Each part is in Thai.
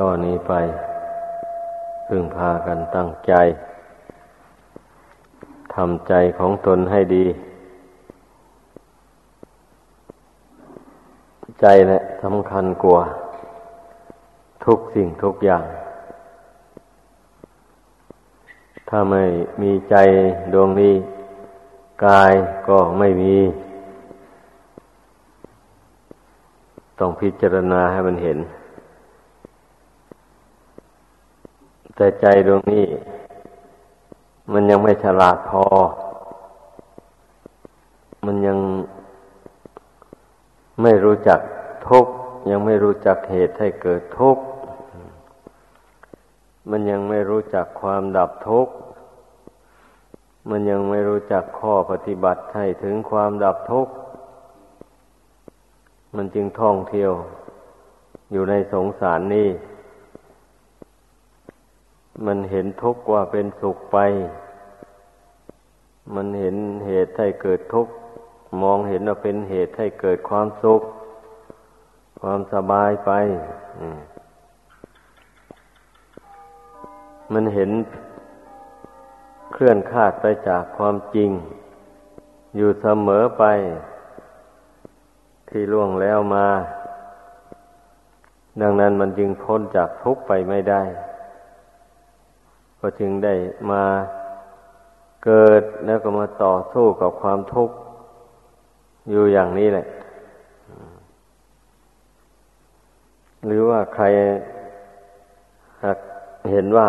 ตอนนี้ไปพึงพากันตั้งใจทำใจของตนให้ดี ใจแหละสำคัญกว่า ทุกสิ่งทุกอย่าง ถ้าไม่มีใจดวงนี้ กายก็ไม่มี ต้องพิจารณาให้มันเห็น แต่ใจดวงนี้ มันยังไม่ฉลาดพอ มันยังไม่รู้จักทุกยังไม่รู้จักเหตุให้เกิดทุกข์มันยังไม่รู้จักความดับทุกข์มันยังไม่รู้จักข้อปฏิบัติให้ถึงความดับทุกข์มันจึงท่องเที่ยว อยู่ในสงสารนี้ มันเห็นทุกข์ว่าเป็นสุขไป มันเห็นเหตุให้เกิดทุกข์มองเห็นว่าเป็นเหตุให้เกิดความสุข ความสบายไป มันเห็นเคลื่อนคาดไปจากความจริง อยู่เสมอไป ที่ล่วงแล้วมา ดังนั้นมันจึงพ้นจากทุกข์ไปไม่ได้ ก็จึงได้มาเกิดแล้วก็มาต่อสู้กับความทุกข์อยู่อย่างนี้แหละ หรือว่าใครหากเห็นว่า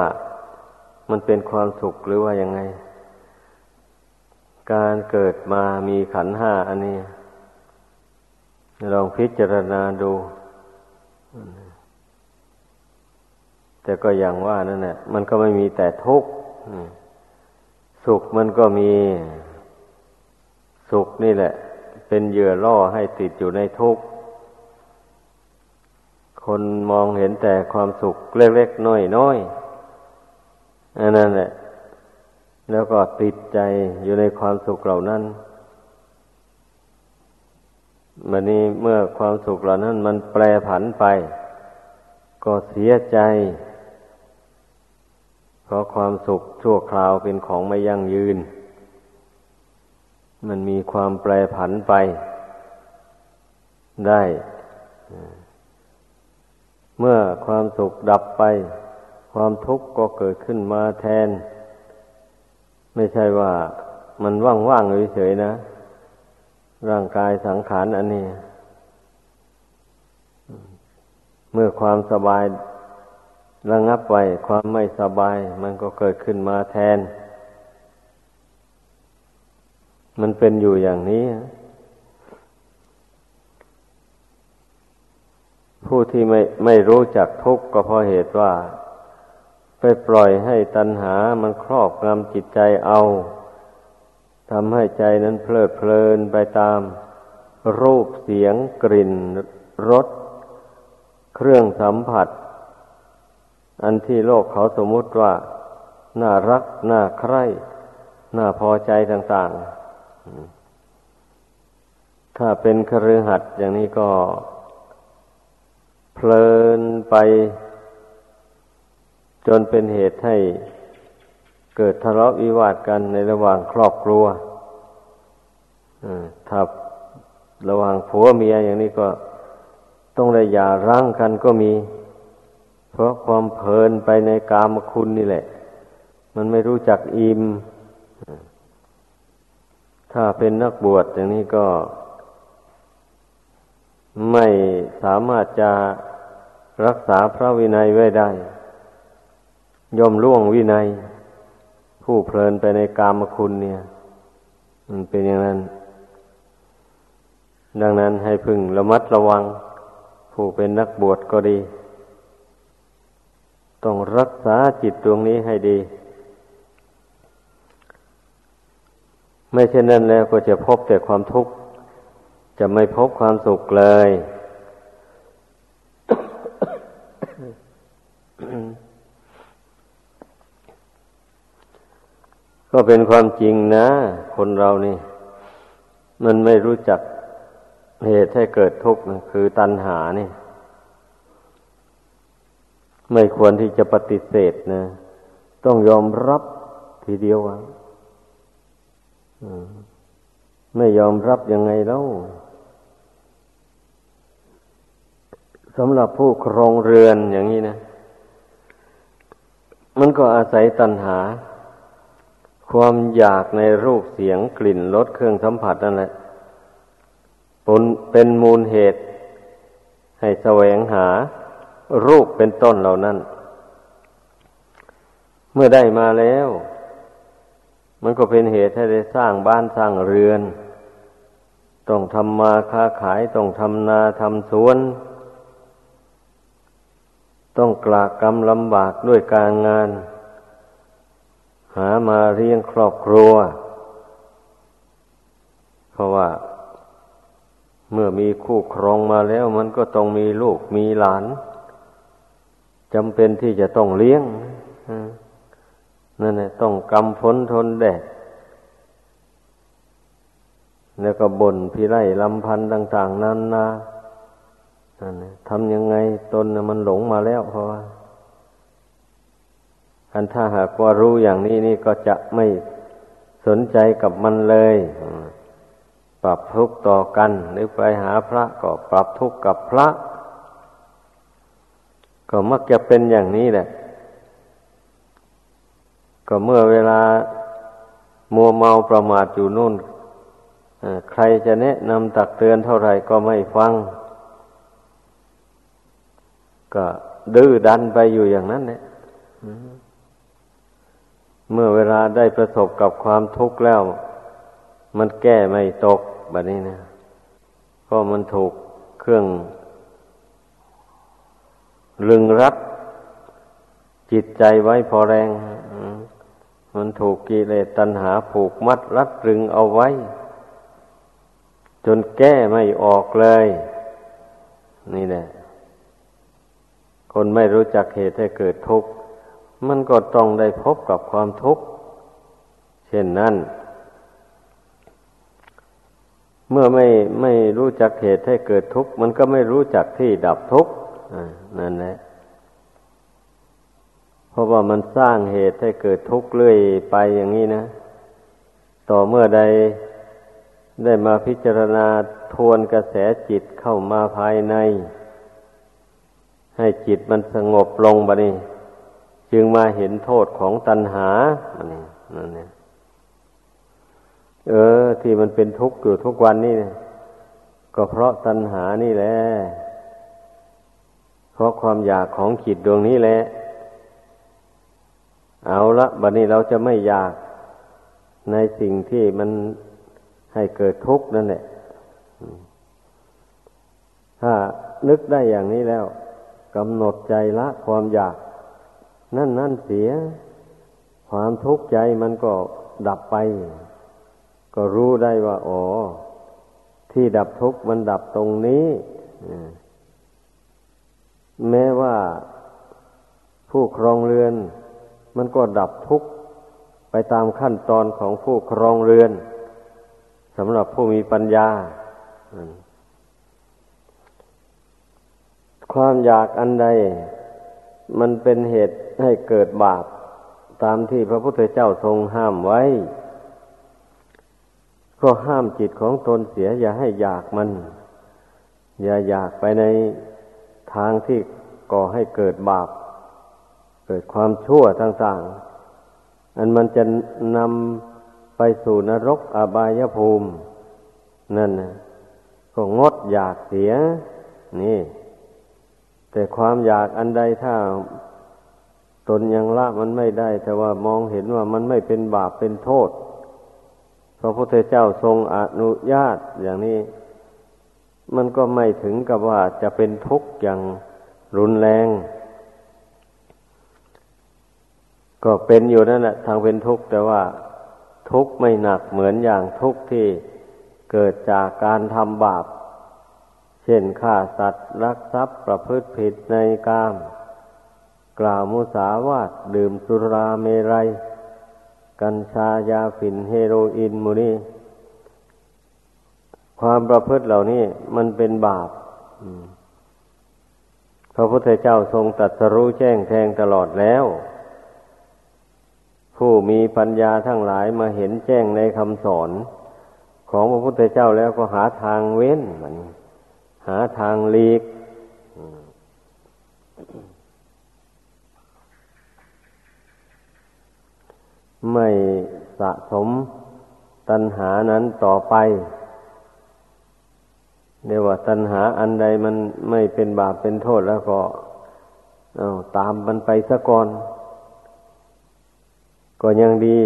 มันเป็นความสุขหรือว่ายังไง การเกิดมามีขันห้าอันนี้ลองพิจารณาดู แต่ก็อย่างว่านั่นแหละมันก็ไม่มีแต่ทุกข์สุขมันก็มีสุขนี่แหละ เป็นเหยื่อล่อให้ติดอยู่ในทุกข์คนมองเห็นแต่ความสุขเล็กๆน้อยๆอันนั้นแหละ แล้วก็ติดใจอยู่ในความสุขเหล่านั้นมันนี้เมื่อความสุขเหล่านั้น มันแปรผันไป ก็เสียใจ ราะความสุขชั่วคราวเป็นของไม่ยั่งยืน มันมีความแปรผันไปได้ เมื่อความสุขดับไป ความทุกข์ก็เกิดขึ้นมาแทน ไม่ใช่ว่ามันว่างๆเฉยๆนะ ร่างกายสังขารอันนี้ เมื่อความสบาย ระงับไว้ความไม่สบาย มันก็เกิดขึ้นมาแทน มันเป็นอยู่อย่างนี้ ผู้ที่ไม่ไม่รู้จักทุกข์ก็เพราะเหตุว่า ไปปล่อยให้ตัณหามันครอบงำจิตใจเอาทำให้ใจนั้นเพลิดเพลินไปตาม รูปเสียงกลิ่นรสเครื่องสัมผัส อันที่โลกเขาสมมุติว่า น่ารัก น่าใคร่ น่าพอใจต่าง ๆ ถ้าเป็นครือหัดอย่างนี้ก็ เพลินไป จนเป็นเหตุให้เกิดทะเลาะวิวาทกันในระหว่างครอบครัวถ้าระหว่างผัวเมียอย่างนี้ก็ต้องได้หย่าร้างกันก็มี เพราะความเพลินไปในกามคุณนี่แหละ มันไม่รู้จักอิ่มถ้าเป็นนักบวชอย่างนี้ก็ ไม่สามารถจะรักษาพระวินัยไว้ได้ ย่อมล่วงวินัย ผู้เพลินไปในกามคุณเนี่ย มันเป็นอย่างนั้น ดังนั้นให้พึงระมัดระวัง ผู้เป็นนักบวชก็ดี ต้องรักษาจิตดวงนี้ให้ดี ไม่เช่นนั้นแล้วก็จะพบแต่ความทุกข์ จะไม่พบความสุขเลย ก็เป็นความจริงนะ คนเรานี่ มันไม่รู้จักเหตุให้เกิดทุกข์คือตัณหานี่ ไม่ควรที่จะปฏิเสธนะ ต้องยอมรับทีเดียวอะไม่ยอมรับยังไงแล้วสำหรับผู้ครองเรือนอย่างนี้นะ มันก็อาศัยตัณหา ความอยากในรูปเสียงกลิ่นรสเครื่องสัมผัสนั่นแหละเป็นมูลเหตุ ให้แสวงหา รูปเป็นต้นเหล่านั้น เมื่อได้มาแล้ว มันก็เป็นเหตุให้ได้สร้างบ้านสร้างเรือน ต้องทำมาค้าขาย ต้องทำนาทำสวน ต้องกลากกรรมลำบากด้วยการงาน หามาเลี้ยงครอบครัว เพราะว่าเมื่อมีคู่ครองมาแล้วมันก็ต้องมีลูกมีหลาน จำเป็นที่จะต้องเลี้ยงนั่นแหละต้องกำฝนทนแดดแล้วก็บ่นพี่ไร่ลำพันธ์ต่าง ๆ นั้นนะนั่นทำยังไงตนมันหลงมาแล้วเพราะว่าอันถ้าหากว่ารู้อย่างนี้นี่ก็จะไม่สนใจกับมันเลย ปรับทุกข์ต่อกัน หรือไปหาพระก็ปรับทุกข์กับพระ ก็มักจะเป็นอย่างนี้แหละ ก็เมื่อเวลามัวเมาประมาทอยู่นู่นใครจะแนะนำตักเตือนเท่าไหร่ก็ไม่ฟัง ก็ดื้อดันไปอยู่อย่างนั้นเนี่ยเมื่อเวลาได้ประสบกับความทุกข์แล้ว มันแก้ไม่ตกแบบนี้นะ ก็มันถูกเครื่อง ลึงรัดจิตใจไว้พอแรง มันถูกกิเลสตัณหาผูกมัดรัดรึงเอาไว้ จนแก้ไม่ออกเลย นี่แหละ คนไม่รู้จักเหตุให้เกิดทุกข์ มันก็ต้องได้พบกับความทุกข์ เช่นนั้น เมื่อไม่ไม่รู้จักเหตุให้เกิดทุกข์ มันก็ไม่รู้จักที่ดับทุกข์ นั่นแหละ เพราะว่ามันสร้างเหตุให้เกิดทุกข์เรื่อยไปอย่างนี้นะ ต่อเมื่อใดได้มาพิจารณาทวนกระแสจิตเข้ามาภายใน ให้จิตมันสงบลงบะนี่จึงมาเห็นโทษของตัณหาบะนี่นั่นเนี่ยเออ ที่มันเป็นทุกข์อยู่ทุกวันนี่ก็เพราะตัณหานี่แหละ เพราะความอยากของขิดดวงนี้แหละ เอาละบัดนี้เราจะไม่อยากในสิ่งที่มันให้เกิดทุกข์นั่นแหละ ถ้านึกได้อย่างนี้แล้วกำหนดใจละความอยาก นั่นนั่นเสีย ความทุกข์ใจมันก็ดับไป ก็รู้ได้ว่า อ๋อ ที่ดับทุกข์มันดับตรงนี้ แม้ว่าผู้ครองเรือน มันก็ดับทุกข์ไปตามขั้นตอนของผู้ครองเรือนสำหรับผู้มีปัญญา ความอยากอันใด มันเป็นเหตุให้เกิดบาป ตามที่พระพุทธเจ้าทรงห้ามไว้ ก็ห้ามจิตของตนเสีย อย่าให้อยากมัน อย่าอยากไปใน ทางที่ก่อให้เกิดบาป เกิดความชั่วต่างๆ อันมันจะนำไปสู่นรกอบายภูมิ นั่นนะก็งดอยากเสีย นี่ แต่ความอยากอันใดถ้าตนยังละมันไม่ได้ แต่ว่ามองเห็นว่ามันไม่เป็นบาปเป็นโทษพระพุทธเจ้าทรงอนุญาตอย่างนี้ มันก็ไม่ถึงกับว่าจะเป็นทุกข์อย่างรุนแรง ก็เป็นอยู่นั่นแหละทางเป็นทุกข์แต่ว่าทุกข์ไม่หนักเหมือนอย่างทุกข์ที่เกิดจากการทำบาป เช่นฆ่าสัตว์รักทรัพย์ประพฤติผิดในกาม กล่าวมุสาวาทดื่มสุราเมรัย กัญชายาฝิ่นเฮโรอีนมูนี่ ความประพฤติเหล่านี้มันเป็นบาปพระพุทธเจ้าทรงตัดสรู้แจ้งแทงตลอดแล้ว ผู้มีปัญญาทั้งหลายมาเห็นแจ้งในคำสอน ของพระพุทธเจ้าแล้วก็หาทางเว้นมันหาทางลีกไม่สะสมตัณหานั้นต่อไป เรียกว่าตัณหาอันใดมันไม่เป็นบาปเป็นโทษแล้วก็เอาตามมันไปซะก่อน ก็ยังดี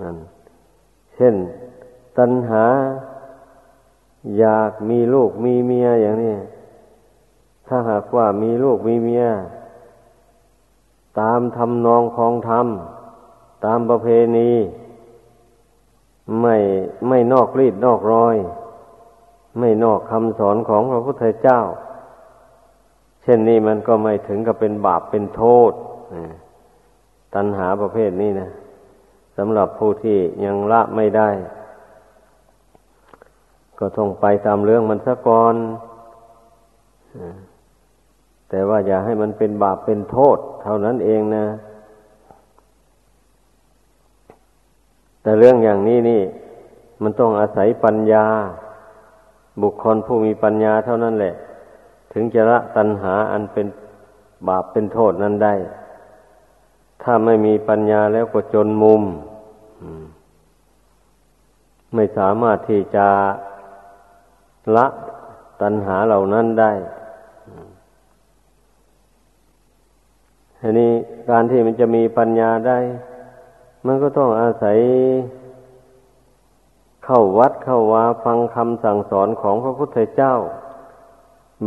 นั่นเช่น ตัณหา อยากมีลูกมีเมียอย่างนี้ถ้าหากว่ามีลูกมีเมีย ตามทำนองของธรรม ตามประเพณี ไม่ไม่นอกรีดนอกรอย ไม่นอกคำสอนของพระพุทธเจ้า เช่นนี้มันก็ไม่ถึงกับเป็นบาปเป็นโทษตัณหาประเภทนี้นะสำหรับผู้ที่ยังละไม่ได้ ก็ต้องไปตามเรื่องมันซะก่อนแต่ว่าอย่าให้มันเป็นบาปเป็นโทษ เท่านั้นเองนะ แต่เรื่องอย่างนี้นี่ มันต้องอาศัยปัญญา บุคคลผู้มีปัญญาเท่านั้นแหละ ถึงจะละตัณหาอันเป็นบาปเป็นโทษนั้นได้ ถ้าไม่มีปัญญาแล้วก็จนมุม ไม่สามารถที่จะละตัณหาเหล่านั้นได้อันนี้การที่มันจะมีปัญญาได้ มันก็ต้องอาศัย เข้าวัดเข้าวาฟังคำสั่งสอนของพระพุทธเจ้า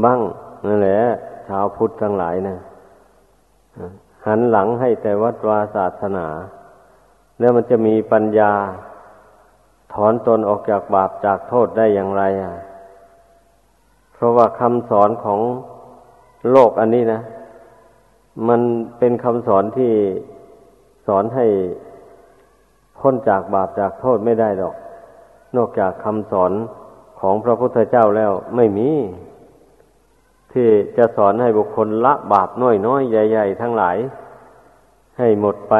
บ้างนั่นแหละ ชาวพุทธทั้งหลายนะหันหลังให้แต่วัดวาศาสนา แล้วมันจะมีปัญญา ถอนตนออกจากบาปจากโทษได้อย่างไรอะ เพราะว่าคำสอนของโลกอันนี้นะ มันเป็นคำสอนที่สอนให้พ้นจากบาปจากโทษไม่ได้หรอก นอกจากคำสอนของพระพุทธเจ้าแล้วไม่มี ที่จะสอนให้บุคคลละบาปน้อยน้อยใหญ่ ๆ ทั้งหลาย ให้หมดไป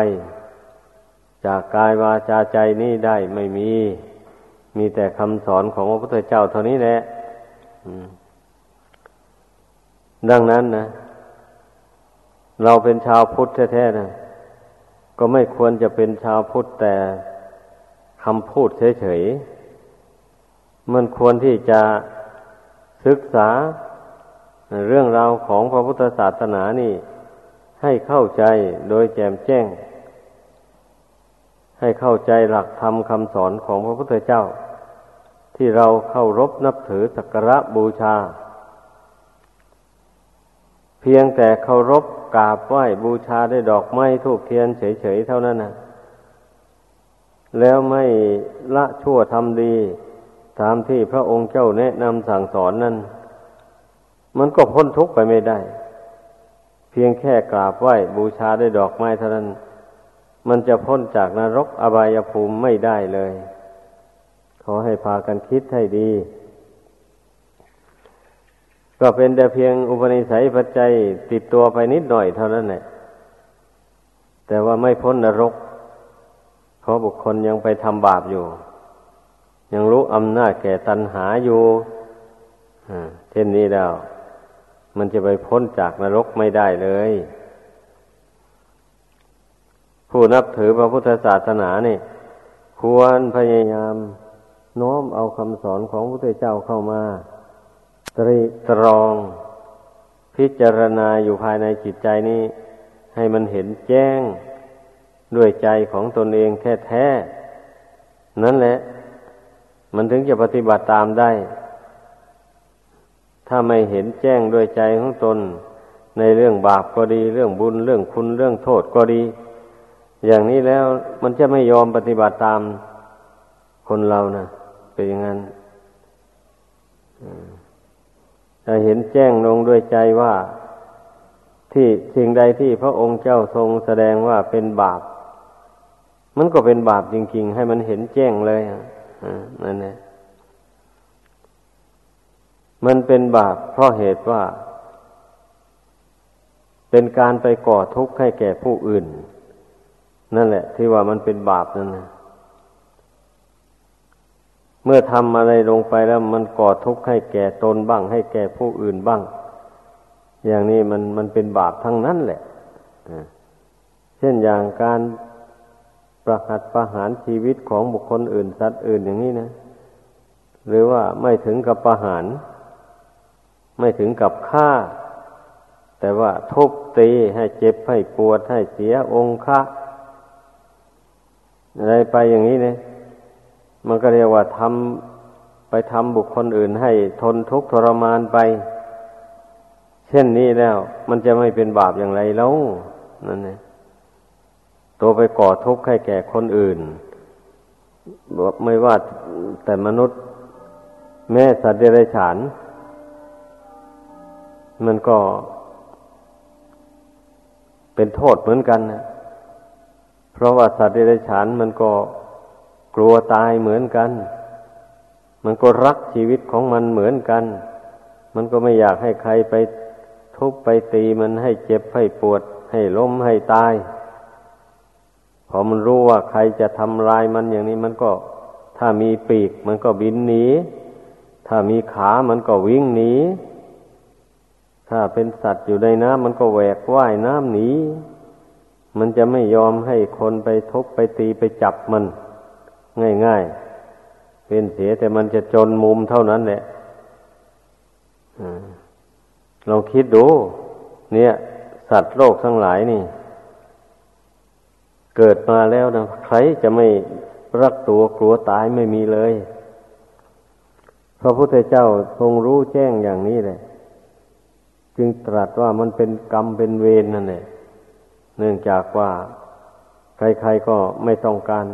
จากกายวาจาใจนี่ได้ไม่มี มีแต่คำสอนของพระพุทธเจ้าเท่านี้แหละดังนั้นนะเราเป็นชาวพุทธแท้ๆนะก็ไม่ควรจะเป็นชาวพุทธแต่คำพูดเฉยๆ มันควรที่จะศึกษาเรื่องราวของพระพุทธศาสนานี่ให้เข้าใจโดยแจมแจ้ง ให้เข้าใจหลักธรรมคำสอนของพระพุทธเจ้า ที่เราเข้ารบนับถือสักการะบูชา เพียงแต่เคารพกราบไหว้บูชาได้ดอกไม้ทูกเทียนเฉยๆเท่านั้นนะแล้วไม่ละชั่วทำดี ตามที่พระองค์เจ้าแนะนำสั่งสอนนั้น มันก็พ้นทุกข์ไปไม่ได้ เพียงแค่กราบไหว้บูชาด้วยดอกไม้เท่านั้น มันจะพ้นจากนรกอบายภูมิไม่ได้เลย ขอให้พากันคิดให้ดี ก็เป็นแต่เพียงอุปนิสัยปัจจัยติดตัวไปนิดหน่อยเท่านั้นแหละแต่ว่าไม่พ้นนรก เพราะบุคคลยังไปทำบาปอยู่ ยังรู้อำนาจแก่ตัณหาอยู่เช่นนี้แล้ว มันจะไปพ้นจากนรกไม่ได้เลย ผู้นับถือพระพุทธศาสนานี่ ควรพยายามโน้มเอาคำสอนของพระพุทธเจ้าเข้ามา ตรีตรอง พิจารณาอยู่ภายในจิตใจนี้ ให้มันเห็นแจ้งด้วยใจของตนเองแท้ๆนั่นแหละ มันถึงจะปฏิบัติตามได้ ถ้าไม่เห็นแจ้งด้วยใจของตน ในเรื่องบาปก็ดี เรื่องบุญเรื่องคุณเรื่องโทษก็ดี อย่างนี้แล้วมันจะไม่ยอมปฏิบัติตามคนเรานะเป็นอย่างนั้นถ้าเห็นแจ้งลงด้วยใจว่า ที่สิ่งใดที่พระองค์เจ้าทรงแสดงว่าเป็นบาป มันก็เป็นบาปจริง ๆ ให้มันเห็นแจ้งเลยอะ นั่นแหละมันเป็นบาปเพราะเหตุว่า เป็นการไปก่อทุกข์ให้แก่ผู้อื่น นั่นแหละ ที่ว่ามันเป็นบาปนั่นนะเมื่อทำอะไรลงไปแล้ว มันก่อทุกข์ให้แก่ตนบ้าง ให้แก่ผู้อื่นบ้าง อย่างนี้มันมันเป็นบาปทั้งนั้นแหละเช่นอย่างการ ประหัตประหารชีวิตของบุคคลอื่นสัตว์อื่นอย่างนี้นะ หรือว่าไม่ถึงกับประหาร ไม่ถึงกับฆ่า แต่ว่าทุบตีให้เจ็บให้ปวดให้เสียองค์ะอะไรไปอย่างนี้เนี่ยมันก็เรียกว่าทำไปทำบุคคลอื่นให้ทนทุกข์ทรมานไป เช่นนี้แล้ว มันจะไม่เป็นบาปอย่างไรแล้วนั่นเอง ตัวไปก่อทุกข์ให้แก่คนอื่น ไม่ว่าแต่มนุษย์ แม่สัตว์เดรัจฉาน มันก็เป็นโทษเหมือนกันนะเพราะว่าสัตว์เดรัจฉานมันก็กลัวตายเหมือนกัน มันก็รักชีวิตของมันเหมือนกัน มันก็ไม่อยากให้ใครไปทุบไปตีมันให้เจ็บให้ปวด ให้ล้มให้ตาย พอมันรู้ว่าใครจะทำลายมันอย่างนี้มันก็ ถ้ามีปีกมันก็บินหนี ถ้ามีขามันก็วิ่งหนี ถ้าเป็นสัตว์อยู่ในน้ำมันก็แหวกว่ายน้ำหนี มันจะไม่ยอมให้คนไปทุบไปตีไปจับมัน ง่ายๆ เป็นเสียแต่มันจะจนมุมเท่านั้นแหละเราคิดดู เนี่ย สัตว์โลกทั้งหลายนี่ เกิดมาแล้วนะใครจะไม่รักตัวกลัวตายไม่มีเลย พระพุทธเจ้าทรงรู้แจ้งอย่างนี้เลยจึงตรัสว่ามันเป็นกรรมเป็นเวรนั่นแหละเนื่องจากว่าใครๆก็ไม่ต้องการ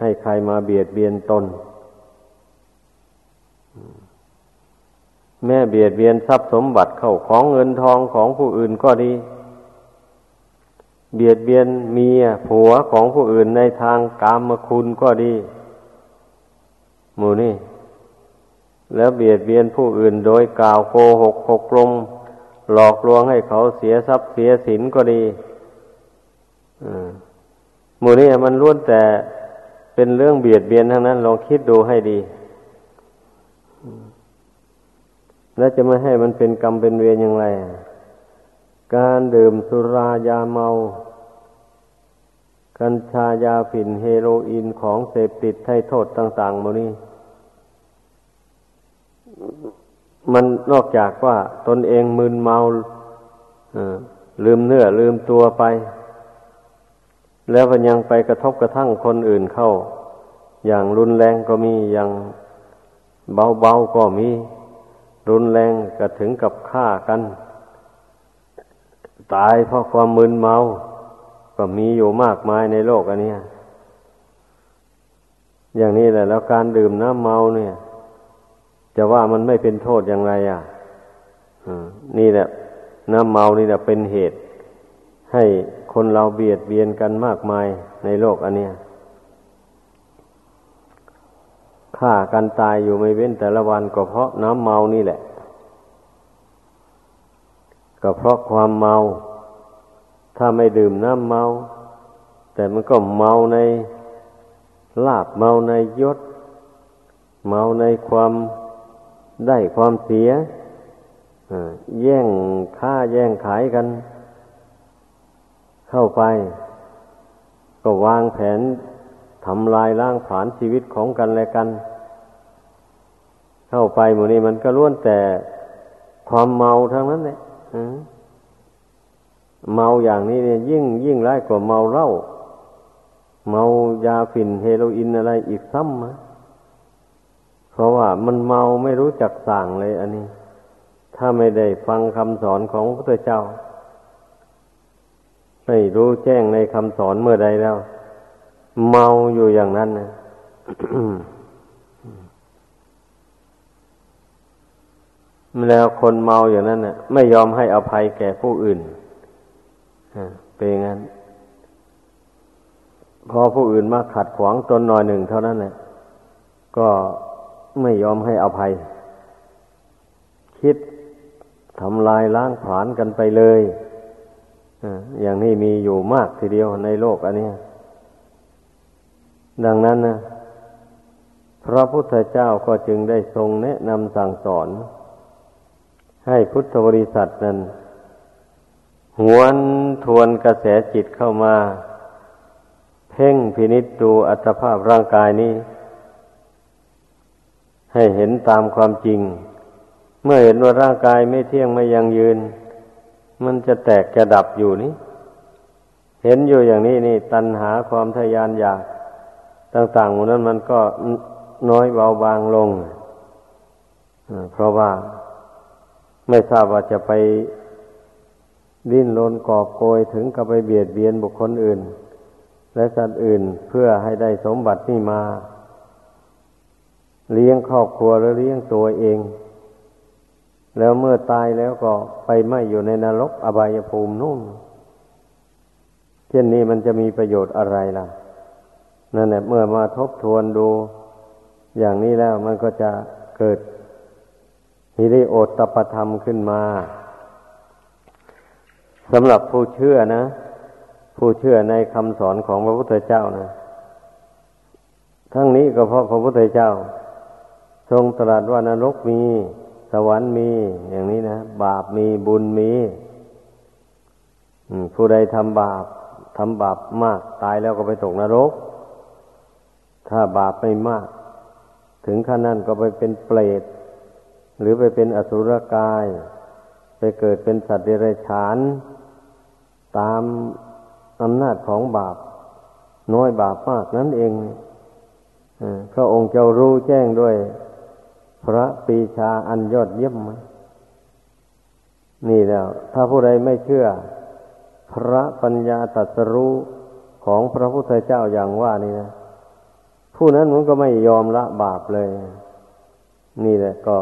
ให้ใครมาเบียดเบียนตน แม่เบียดเบียนทรัพย์สมบัติเข้าของเงินทองของผู้อื่นก็ดี เบียดเบียนเมียผัวของผู้อื่นในทางกามคุณก็ดีหมูนี่ แล้วเบียดเบียนผู้อื่นโดยกล่าวโกหกหกลมหลอกลวงให้เขาเสียทรัพย์เสียสินก็ดีหมูนี่มันล้วนแต่เป็นเรื่องเบียดเบียนทั้งนั้น ลองคิดดูให้ดี แล้วจะไม่ให้มันเป็นกรรมเป็นเวรอย่างไร การดื่มสุรายาเมา กัญชายาฝิ่นเฮโรอีนของเสพติดให้โทษต่างๆมานี้มันนอกจากว่าตนเองมึนเมาลืมเนื้อลืมตัวไป แล้วมันยังไปกระทบกระทั่งคนอื่นเข้า อย่างรุนแรงก็มีอย่างเบาๆก็มี รุนแรงก็ถึงกับฆ่ากัน ตายเพราะความมึนเมา ก็มีอยู่มากมายในโลกอันนี้อย่างนี้แหละแล้วการดื่มน้ำเมาเนี่ย จะว่ามันไม่เป็นโทษอย่างไร อะนี่แหละ น้ำเมานี่แหละเป็นเหตุ ให้คนเราเบียดเบียนกันมากมายในโลกอันเนี้ยฆ่ากันตายอยู่ไม่เว้นแต่ละวันก็เพราะน้ำเมานี่แหละ ก็เพราะความเมา ถ้าไม่ดื่มน้ำเมา แต่มันก็เมาในลาบเมาในยศ เมาในความได้ความเสียแย่งค่าแย่งขายกัน เข้าไป ก็วางแผนทำลายล้างผลาญชีวิตของกันและกัน เข้าไปหมู่นี้มันก็ล้วนแต่ความเมาทั้งนั้นเลย เมาอย่างนี้เนี่ยยิ่งยิ่งร้ายกว่าเมาเหล้าเมายาฝิ่นเฮโรอีนอะไรอีกซ้ำมะเพราะว่ามันเมาไม่รู้จักสั่งเลยอันนี้ ถ้าไม่ได้ฟังคำสอนของพระพุทธเจ้า ไม่รู้แจ้งในคำสอนเมื่อใดแล้ว เมาอยู่อย่างนั้นนะ แล้วคนเมาอย่างนั้นน่ะไม่ยอมให้อภัยแก่ผู้อื่นเป็นงั้น พอผู้อื่นมาขัดขวางตนหน่อยหนึ่งเท่านั้นแหละก็ไม่ยอมให้อภัย คิดทำลายล้างผลาญกันไปเลยอย่างนี้มีอยู่มากทีเดียวในโลกอันนี้ ดังนั้นนะพระพุทธเจ้าก็จึงได้ทรงแนะนำสั่งสอน ให้พุทธบริษัทนั้น หวนทวนกระแสจิตเข้ามา เพ่งพินิจดูอัตภาพร่างกายนี้ ให้เห็นตามความจริง เมื่อเห็นว่าร่างกายไม่เที่ยงไม่ยังยืน มันจะแตกจะดับอยู่นี้ เห็นอยู่อย่างนี้นี่ ตัณหาความทยานอยาก ต่างๆหมดนั้นมันก็น้อยเบาบางลง เพราะว่า ไม่ทราบว่าจะไปดิ้นรนกอบโกยถึงกับไปเบียดเบียนบุคคลอื่น และสัตว์อื่นเพื่อให้ได้สมบัตินี่มา เลี้ยงครอบครัวหรือเลี้ยงตัวเอง แล้วเมื่อตายแล้วก็ไปไม่อยู่ในนรกอบายภูมินู่นเช่นนี้มันจะมีประโยชน์อะไรล่ะนั่นแหละเมื่อมาทบทวนดู อย่างนี้แล้วมันก็จะเกิด ฮิริโอตตปธรรมขึ้นมาสำหรับผู้เชื่อนะ ผู้เชื่อในคำสอนของพระพุทธเจ้านะ ทั้งนี้ก็เพราะพระพุทธเจ้า ทรงตรัสว่านรกมี สวรรค์มี อย่างนี้นะ บาปมีบุญมีผู้ใดทำบาปทำบาปมากตายแล้วก็ไปตกนรก ถ้าบาปไม่มาก ถึงขั้นนั้นก็ไปเป็นเปรต หรือไปเป็นอสุรกาย ไปเกิดเป็นสัตว์เดรัจฉาน ตามอำนาจของบาป น้อยบาปมากนั่นเองพระองค์เจ้ารู้แจ้งด้วย พระปีชาอันยอดเยี่ยมนี่แล้ว ถ้าผู้ใดไม่เชื่อ พระปัญญาตรัสรู้ของพระพุทธเจ้าอย่างว่านี่นะ ผู้นั้นมันก็ไม่ยอมละบาปเลย นี่แหละก็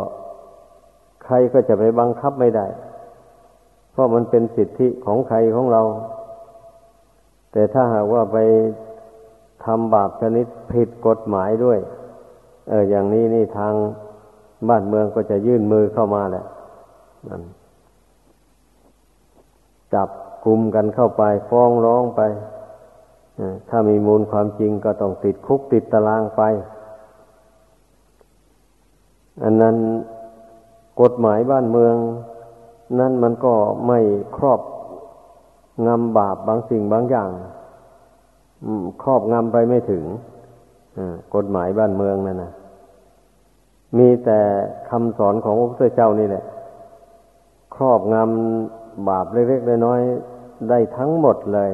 ใครก็จะไปบังคับไม่ได้ เพราะมันเป็นสิทธิของใครของเรา แต่ถ้าหากว่าไปทำบาปชนิดผิดกฎหมายด้วย เออ อย่างนี้นี่ทางบ้านเมืองก็จะยื่นมือเข้ามาแหละนั่นจับกลุ่มกันเข้าไป ฟ้องร้องไปถ้ามีมูลความจริงก็ต้องติดคุกติดตารางไป อันนั้น กฎหมายบ้านเมือง นั่นมันก็ไม่ครอบงำบาปบางสิ่งบางอย่างครอบงำไปไม่ถึงกฎหมายบ้านเมืองนั่นนะมีแต่คำสอนของพระพุทธเจ้านี่แหละ ครอบงำบาปเล็กๆน้อยๆได้ทั้งหมดเลย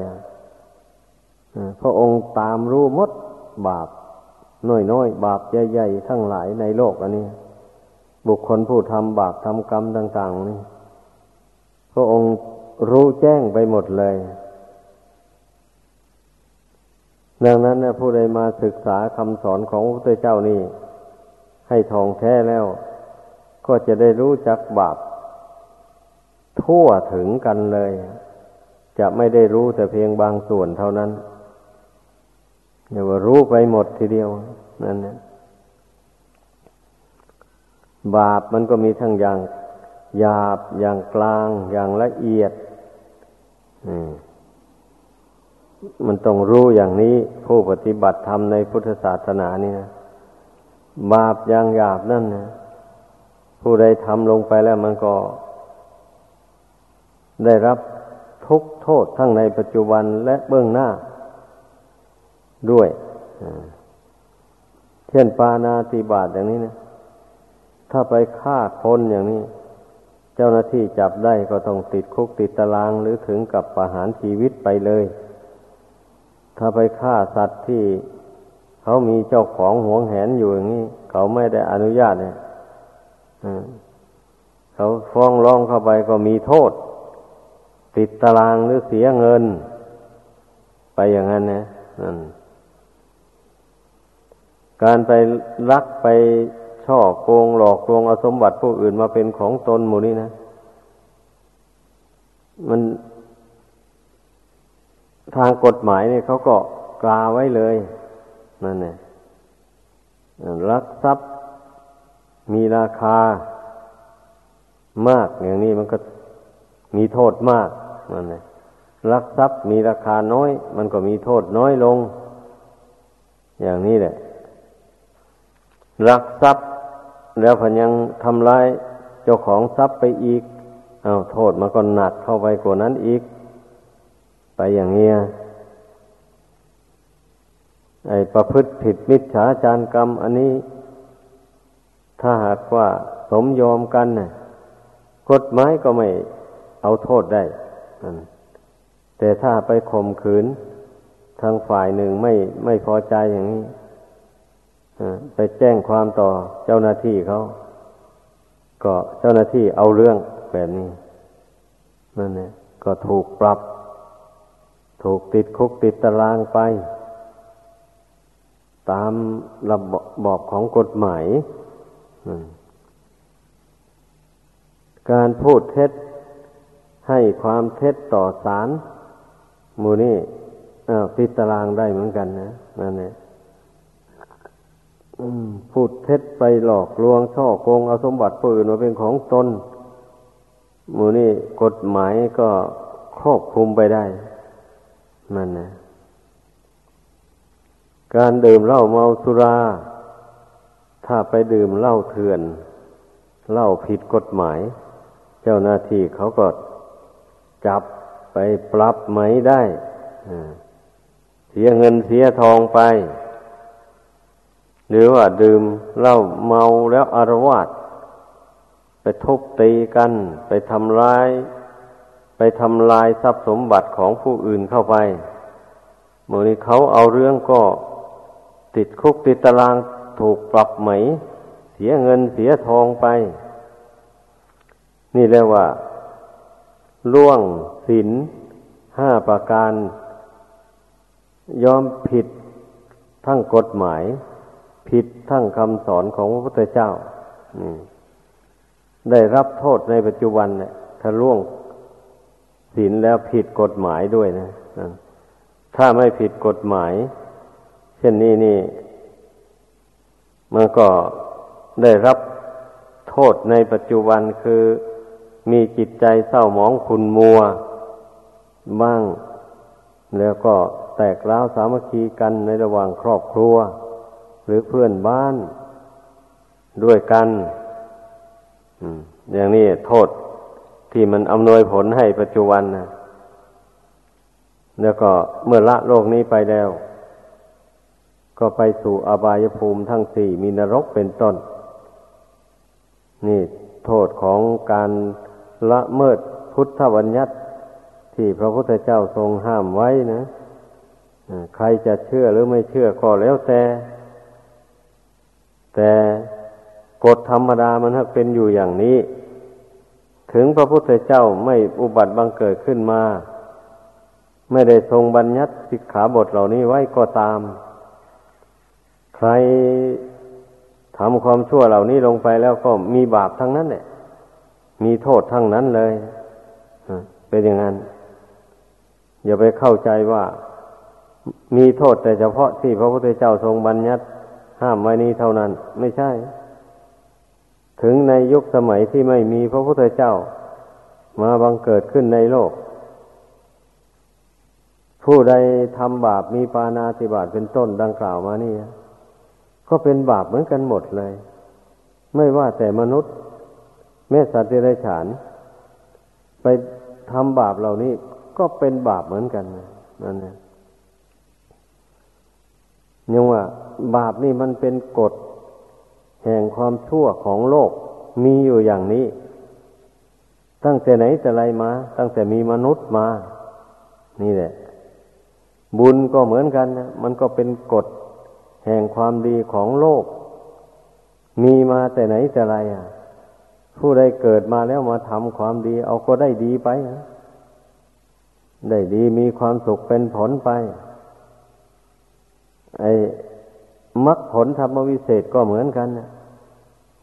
พระองค์ตามรู้มดบาปน้อยๆบาปใหญ่ๆทั้งหลายในโลกอันนี้ บุคคลผู้ทำบาปทำกรรมต่าง ๆ นี่พระองค์รู้แจ้งไปหมดเลย ดังนั้นนะผู้ใดมาศึกษาคำสอนของพระพุทธเจ้านี่ ให้ทองแท้แล้ว ก็จะได้รู้จักบาปทั่วถึงกันเลย จะไม่ได้รู้แต่เพียงบางส่วนเท่านั้นเรียว่ารู้ไปหมดทีเดียวนั่นเนี่ย บาปมันก็มีทั้งอย่างหยาบอย่างกลางอย่างละเอียดมันต้องรู้อย่างนี้ผู้ปฏิบัติธรรมในพุทธศาสนานี่นะบาปอย่างหยาบนั่นนะผู้ใดทำลงไปแล้วมันก็ ได้รับทุกโทษทั้งในปัจจุบันและเบื้องหน้า ด้วยเช่นปานาติบาตอย่างนี้นะ ถ้าไปฆ่าคนอย่างนี้ เจ้าหน้าที่จับได้ก็ต้องติดคุกติดตารางหรือถึงกับประหารชีวิตไปเลย ถ้าไปฆ่าสัตว์ที่เขามีเจ้าของหวงแหนอยู่อย่างนี้ เขาไม่ได้อนุญาตเนี่ยเขาฟ้องร้องเข้าไปก็มีโทษ ติดตารางหรือเสียเงิน ไปอย่างนั้นนะนั่นการไปลักไป ช่อโกงหลอกลวงเอาสมบัติผู้อื่นมาเป็นของตนหมู่นี้นะ มันทางกฎหมายเนี่ยเขาก็กลาไว้เลยนั่นเนี่ยลักทรัพย์มีราคามากอย่างนี้มันก็มีโทษมากนั่นแหละรักทรัพย์มีราคาน้อย มันก็มีโทษน้อยลง อย่างนี้แหละ รักทรัพย์ แล้วพันยังทำร้ายเจ้าของทรัพย์ไปอีกเอาโทษมันก็หนักเข้าไปกว่านั้นอีก ไปอย่างเงี้ยไอ้ประพฤติผิดมิจฉาจารกรรม อันนี้ ถ้าหากว่าสมยอมกันนะ่ะกฎหมายก็ไม่เอาโทษได้ แต่ถ้าไปข่มขืน ทางฝ่ายหนึ่งไม่ไม่พอใจอย่างนี้ ไปแจ้งความต่อเจ้าหน้าที่เขาก็เจ้าหน้าที่เอาเรื่องแบบนี้นั่นเนี่ยก็ถูกปรับ ถูกติดคุกติดตารางไป ตามระบอบของกฎหมายการพูดเท็จให้ความเท็จต่อสารมูนี่ติดตารางได้เหมือนกันนะนั่นเนี่ย พูดเท็จไปหลอกลวงช่อโกงเอาสมบัติปืนมาเป็นของตนมูนี่กฎหมายก็ครอบคุมไปได้นั่นนะการดื่มเหล้าเมาสุรา ถ้าไปดื่มเหล้าเถื่อนเหล้าผิดกฎหมาย เจ้าหน้าที่เขาก็จับไปปรับไหมได้เสียเงินเสียทองไป หรือว่าดื่มเหล้าเมาแล้วอารวาสไปทุบตีกัน ไปทำร้าย ไปทำลายทรัพย์สมบัติของผู้อื่นเข้าไปเมื่อนี้เขาเอาเรื่องก็ติดคุกติดตารางถูกปรับไหม เสียเงินเสียทองไป นี่เรียกว่า ล่วงศีลห้าประการ ยอมผิดทั้งกฎหมาย ผิดทั้งคำสอนของพระพุทธเจ้าได้รับโทษในปัจจุบันเนี่ยถ้าล่วงศีลแล้วผิดกฎหมายด้วยนะถ้าไม่ผิดกฎหมาย เช่นนี้นี่ มันก็ได้รับโทษในปัจจุบันคือมีจิตใจเศร้าหมองขุนมัว บ้าง แล้วก็แตกร้าวสามัคคีกันในระหว่างครอบครัว หรือเพื่อนบ้านด้วยกันอย่างนี้โทษที่มันอำนวยผลให้ปัจจุบันนะแล้วก็เมื่อละโลกนี้ไปแล้ว ก็ไปสู่อบายภูมิทั้งสี่มีนรกเป็นต้น นี่โทษของการละเมิดพุทธวัญญัติที่พระพุทธเจ้าทรงห้ามไว้นะใครจะเชื่อหรือไม่เชื่อก็แล้วแต่ แต่กฎธรรมดามันถ้าเป็นอยู่อย่างนี้ ถึงพระพุทธเจ้าไม่อุบัติบังเกิดขึ้นมา ไม่ได้ทรงบัญญัติสิกขาบทเหล่านี้ไว้ก็ตาม ใครทำความชั่วเหล่านี้ลงไปแล้วก็มีบาปทั้งนั้นแหละ มีโทษทั้งนั้นเลย เป็นอย่างนั้น อย่าไปเข้าใจว่า มีโทษแต่เฉพาะที่พระพุทธเจ้าทรงบัญญัติ ห้ามไว้นี้เท่านั้น ไม่ใช่ ถึงในยุคสมัยที่ไม่มีพระพุทธเจ้า มาบังเกิดขึ้นในโลก ผู้ใดทำบาปมีปานาติบาตเป็นต้นดังกล่าวมานี่ก็เป็นบาปเหมือนกันหมดเลย ไม่ว่าแต่มนุษย์ แม่สัตว์เดรัจฉาน ไปทำบาปเหล่านี้ก็เป็นบาปเหมือนกันนั่นเอง ยังว่า บาปนี่มันเป็นกฎ แห่งความชั่วของโลกมีอยู่อย่างนี้ ตั้งแต่ไหนแต่ไรมา ตั้งแต่มีมนุษย์มา นี่แหละ บุญก็เหมือนกันนะมันก็เป็นกฎ แห่งความดีของโลก มีมาแต่ไหนแต่ไรอะ ผู้ใดเกิดมาแล้วมาทำความดี เอาก็ได้ดีไปนะได้ดีมีความสุขเป็นผลไป ไอ้มรรคผลธรรมวิเศษก็เหมือนกันนะ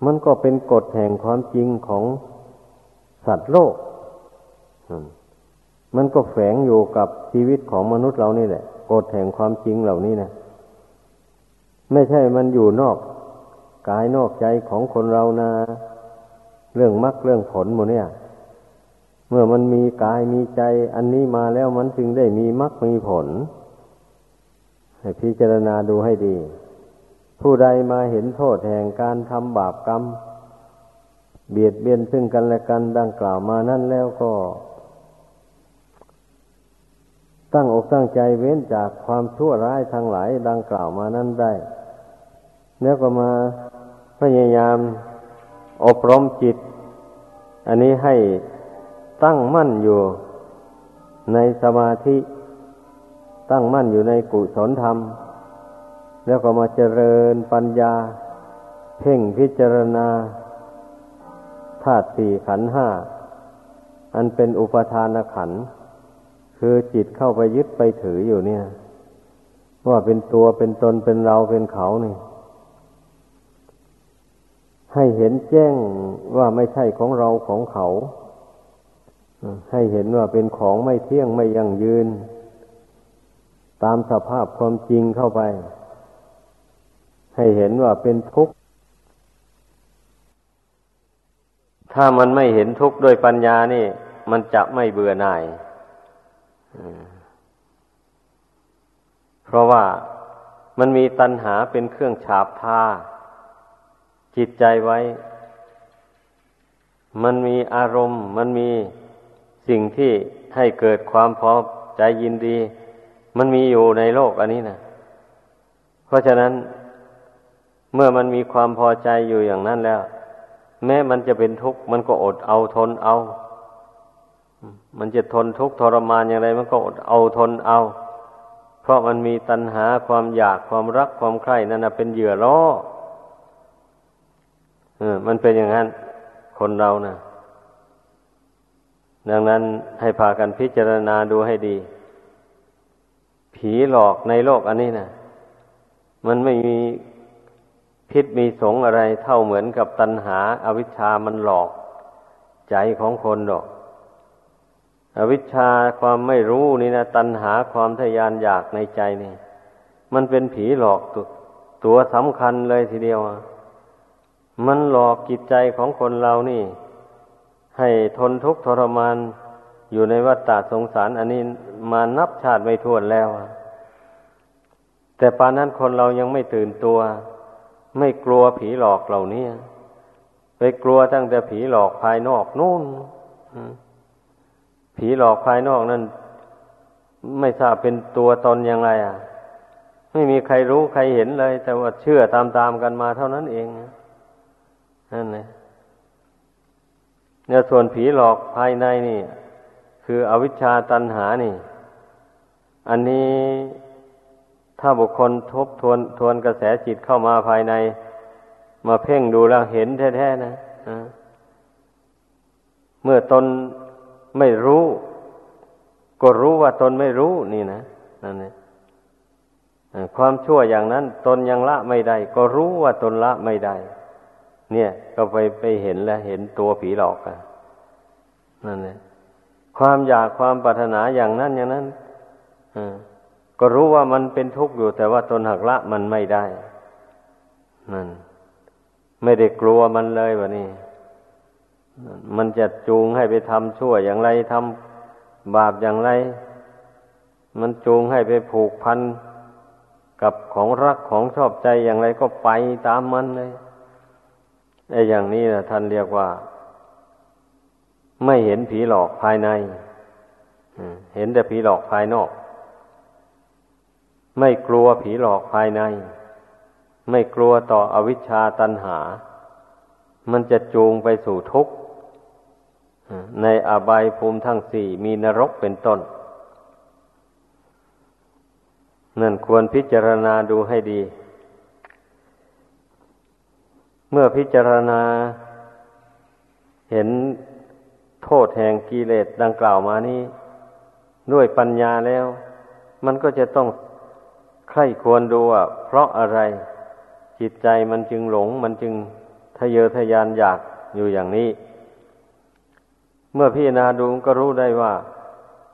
มันก็เป็นกฎแห่งความจริงของสัตว์โลก มันก็แฝงอยู่กับชีวิตของมนุษย์เรานี่แหละ กฎแห่งความจริงเหล่านี้นะ ไม่ใช่มันอยู่นอกกายนอกใจของคนเรานะ เรื่องมรรคเรื่องผลหมดเนี่ย เมื่อมันมีกายมีใจอันนี้มาแล้วมันจึงได้มีมรรคมีผล ให้พิจารณาดูให้ดี ผู้ใดมาเห็นโทษแห่งการทำบาปกรรม เบียดเบียนซึ่งกันและกันดังกล่าวมานั่นแล้วก็ ตั้งอกตั้งใจเว้นจากความชั่วร้ายทั้งหลายดังกล่าวมานั้นได้ แล้วก็มาพยายามอบรมจิต อันนี้ให้ตั้งมั่นอยู่ในสมาธิ ตั้งมั่นอยู่ในกุศลธรรม แล้วก็มาเจริญปัญญา เพ่งพิจารณาธาตุสี่ขันห้า อันเป็นอุปทานขัน คือจิตเข้าไปยึดไปถืออยู่เนี่ย ว่าเป็นตัวเป็นตนเป็นเราเป็นเขานี่ ให้เห็นแจ้งว่าไม่ใช่ของเราของเขา ให้เห็นว่าเป็นของไม่เที่ยงไม่ยั่งยืน ตามสภาพความจริงเข้าไป ให้เห็นว่าเป็นทุกข์ ถ้ามันไม่เห็นทุกข์ด้วยปัญญานี่ มันจะไม่เบื่อหน่าย เพราะว่ามันมีตัณหาเป็นเครื่องฉาบทาจิตใจไว้ มันมีอารมณ์ มันมีสิ่งที่ให้เกิดความพอใจยินดี มันมีอยู่ในโลกอันนี้นะเพราะฉะนั้นเมื่อมันมีความพอใจอยู่อย่างนั้นแล้ว แม้มันจะเป็นทุกข์มันก็อดเอาทนเอา มันจะทนทุกข์ทรมานอย่างไร มันก็อดเอาทนเอา เพราะมันมีตัณหาความอยากความรักความใคร่นั่นนะเป็นเหยื่อล่อเออมันเป็นอย่างนั้น คนเรานะดังนั้นให้พากันพิจารณาดูให้ดี ผีหลอกในโลกอันนี้นะมันไม่มีพิษมีสงอะไรเท่าเหมือนกับตัณหาอาวิชชามันหลอกใจของคนหรอก อวิชชาความไม่รู้นี่นะตัณหาความทยานอยากในใจนี่ มันเป็นผีหลอกตัวตัวสำคัญเลยทีเดียว มันหลอกจิตใจของคนเรานี่ ให้ทนทุกข์ทรมาน อยู่ในวัฏฏะสงสาร อันนี้มานับชาติไม่ถ้วนแล้วแต่ปานนั้นคนเรายังไม่ตื่นตัว ไม่กลัวผีหลอกเหล่านี้ไปกลัวตั้งแต่ผีหลอกภายนอกนู่นผีหลอกภายนอกนั่นไม่ทราบเป็นตัวตนอยังไงอะ ไม่มีใครรู้ใครเห็นเลย แต่ว่าเชื่อตามๆกันมาเท่านั้นเองนั่นแหละเนี่ยส่วนผีหลอกภายในนี่ คืออวิชชาตันหานี่ อันนี้ถ้าบุคคลทบทวนทวนกระแสจิตเข้ามาภายใน มาเพ่งดูแล้วเห็นแท้ๆนะเมื่อตนไม่รู้ ก็รู้ว่าตนไม่รู้นี่นะนั่นเองความชั่วอย่างนั้น ตนยังละไม่ได้ ก็รู้ว่าตนละไม่ได้ เนี่ย ก็ไปไปเห็นแล้วเห็นตัวผีหลอกกันนั่นแหละ ความอยากความปรารถนาอย่างนั้นอย่างนั้นอก็รู้ว่ามันเป็นทุกข์อยู่ แต่ว่าตนหักละมันไม่ได้นั่นไม่ได้กลัวมันเลยวะนี่มันจะจูงให้ไปทำชั่วอย่างไรทำบาปอย่างไร มันจูงให้ไปผูกพันกับของรักของชอบใจอย่างไรก็ไปตามมันเลยไอ้อย่างนี้นะท่านเรียกว่า ไม่เห็นผีหลอกภายในเห็นแต่ผีหลอกภายนอก ไม่กลัวผีหลอกภายใน ไม่กลัวต่ออวิชชาตันหา มันจะจูงไปสู่ทุกข์ในอบายภูมิทั้งสี่มีนรกเป็นต้น นั่นควรพิจารณาดูให้ดี เมื่อพิจารณาเห็น โทษแห่งกิเลสดังกล่าวมานี้ ด้วยปัญญาแล้ว มันก็จะต้องใคร่ควรดูว่าเพราะอะไรจิตใจมันจึงหลง มันจึงทะเยอทะยานอยากอยู่อย่างนี้ เมื่อพิจารณาดูก็รู้ได้ว่า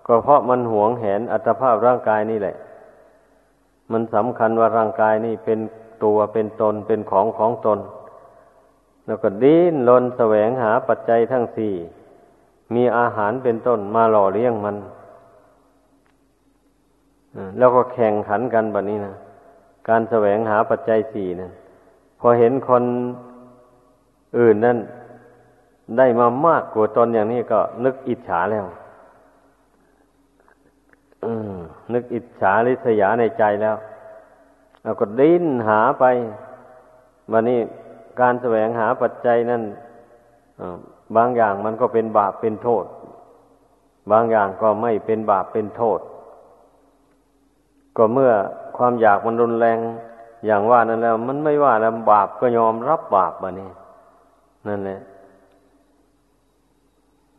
ก็เพราะมันหวงแหนอัตภาพร่างกายนี่แหละ มันสำคัญว่าร่างกายนี่เป็นตัวเป็นตนเป็นของของตน แล้วก็ดิ้นรนแสวงหาปัจจัยทั้งสี่ มีอาหารเป็นต้นมาหล่อเลี้ยงมันแล้วก็แข่งขันกันแบบนี้นะการแสวงหาปัจจัยสี่นะพอเห็นคนอื่นนั่นได้มามากกว่าตนอย่างนี้ก็นึกอิจฉาแล้วนึกอิจฉาริษยาในใจแล้วเราก็ดิ้นหาไปวันนี้การแสวงหาปัจจัยนั้น บางอย่างมันก็เป็นบาปเป็นโทษ บางอย่างก็ไม่เป็นบาปเป็นโทษ ก็เมื่อความอยากมันรุนแรง อย่างว่านั้นแล้ว มันไม่ว่าแล้วบาปก็ยอมรับบาปมาเนี่ยนั่นแหละ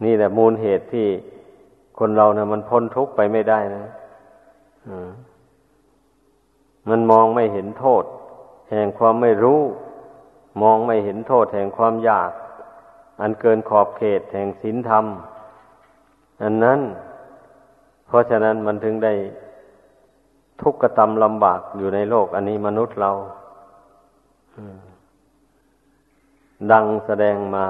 นี่แหละมูลเหตุที่คนเรานะ่ะ มันพ้นทุกข์ไปไม่ได้นะมันมองไม่เห็นโทษ แห่งความไม่รู้ มองไม่เห็นโทษ แห่งความอยาก อันเกินขอบเขตแห่งศีลธรรม อันนั้น เพราะฉะนั้นมันถึงได้ทุกข์กระทำลำบากอยู่ในโลก อันนี้มนุษย์เราดังแสดงมา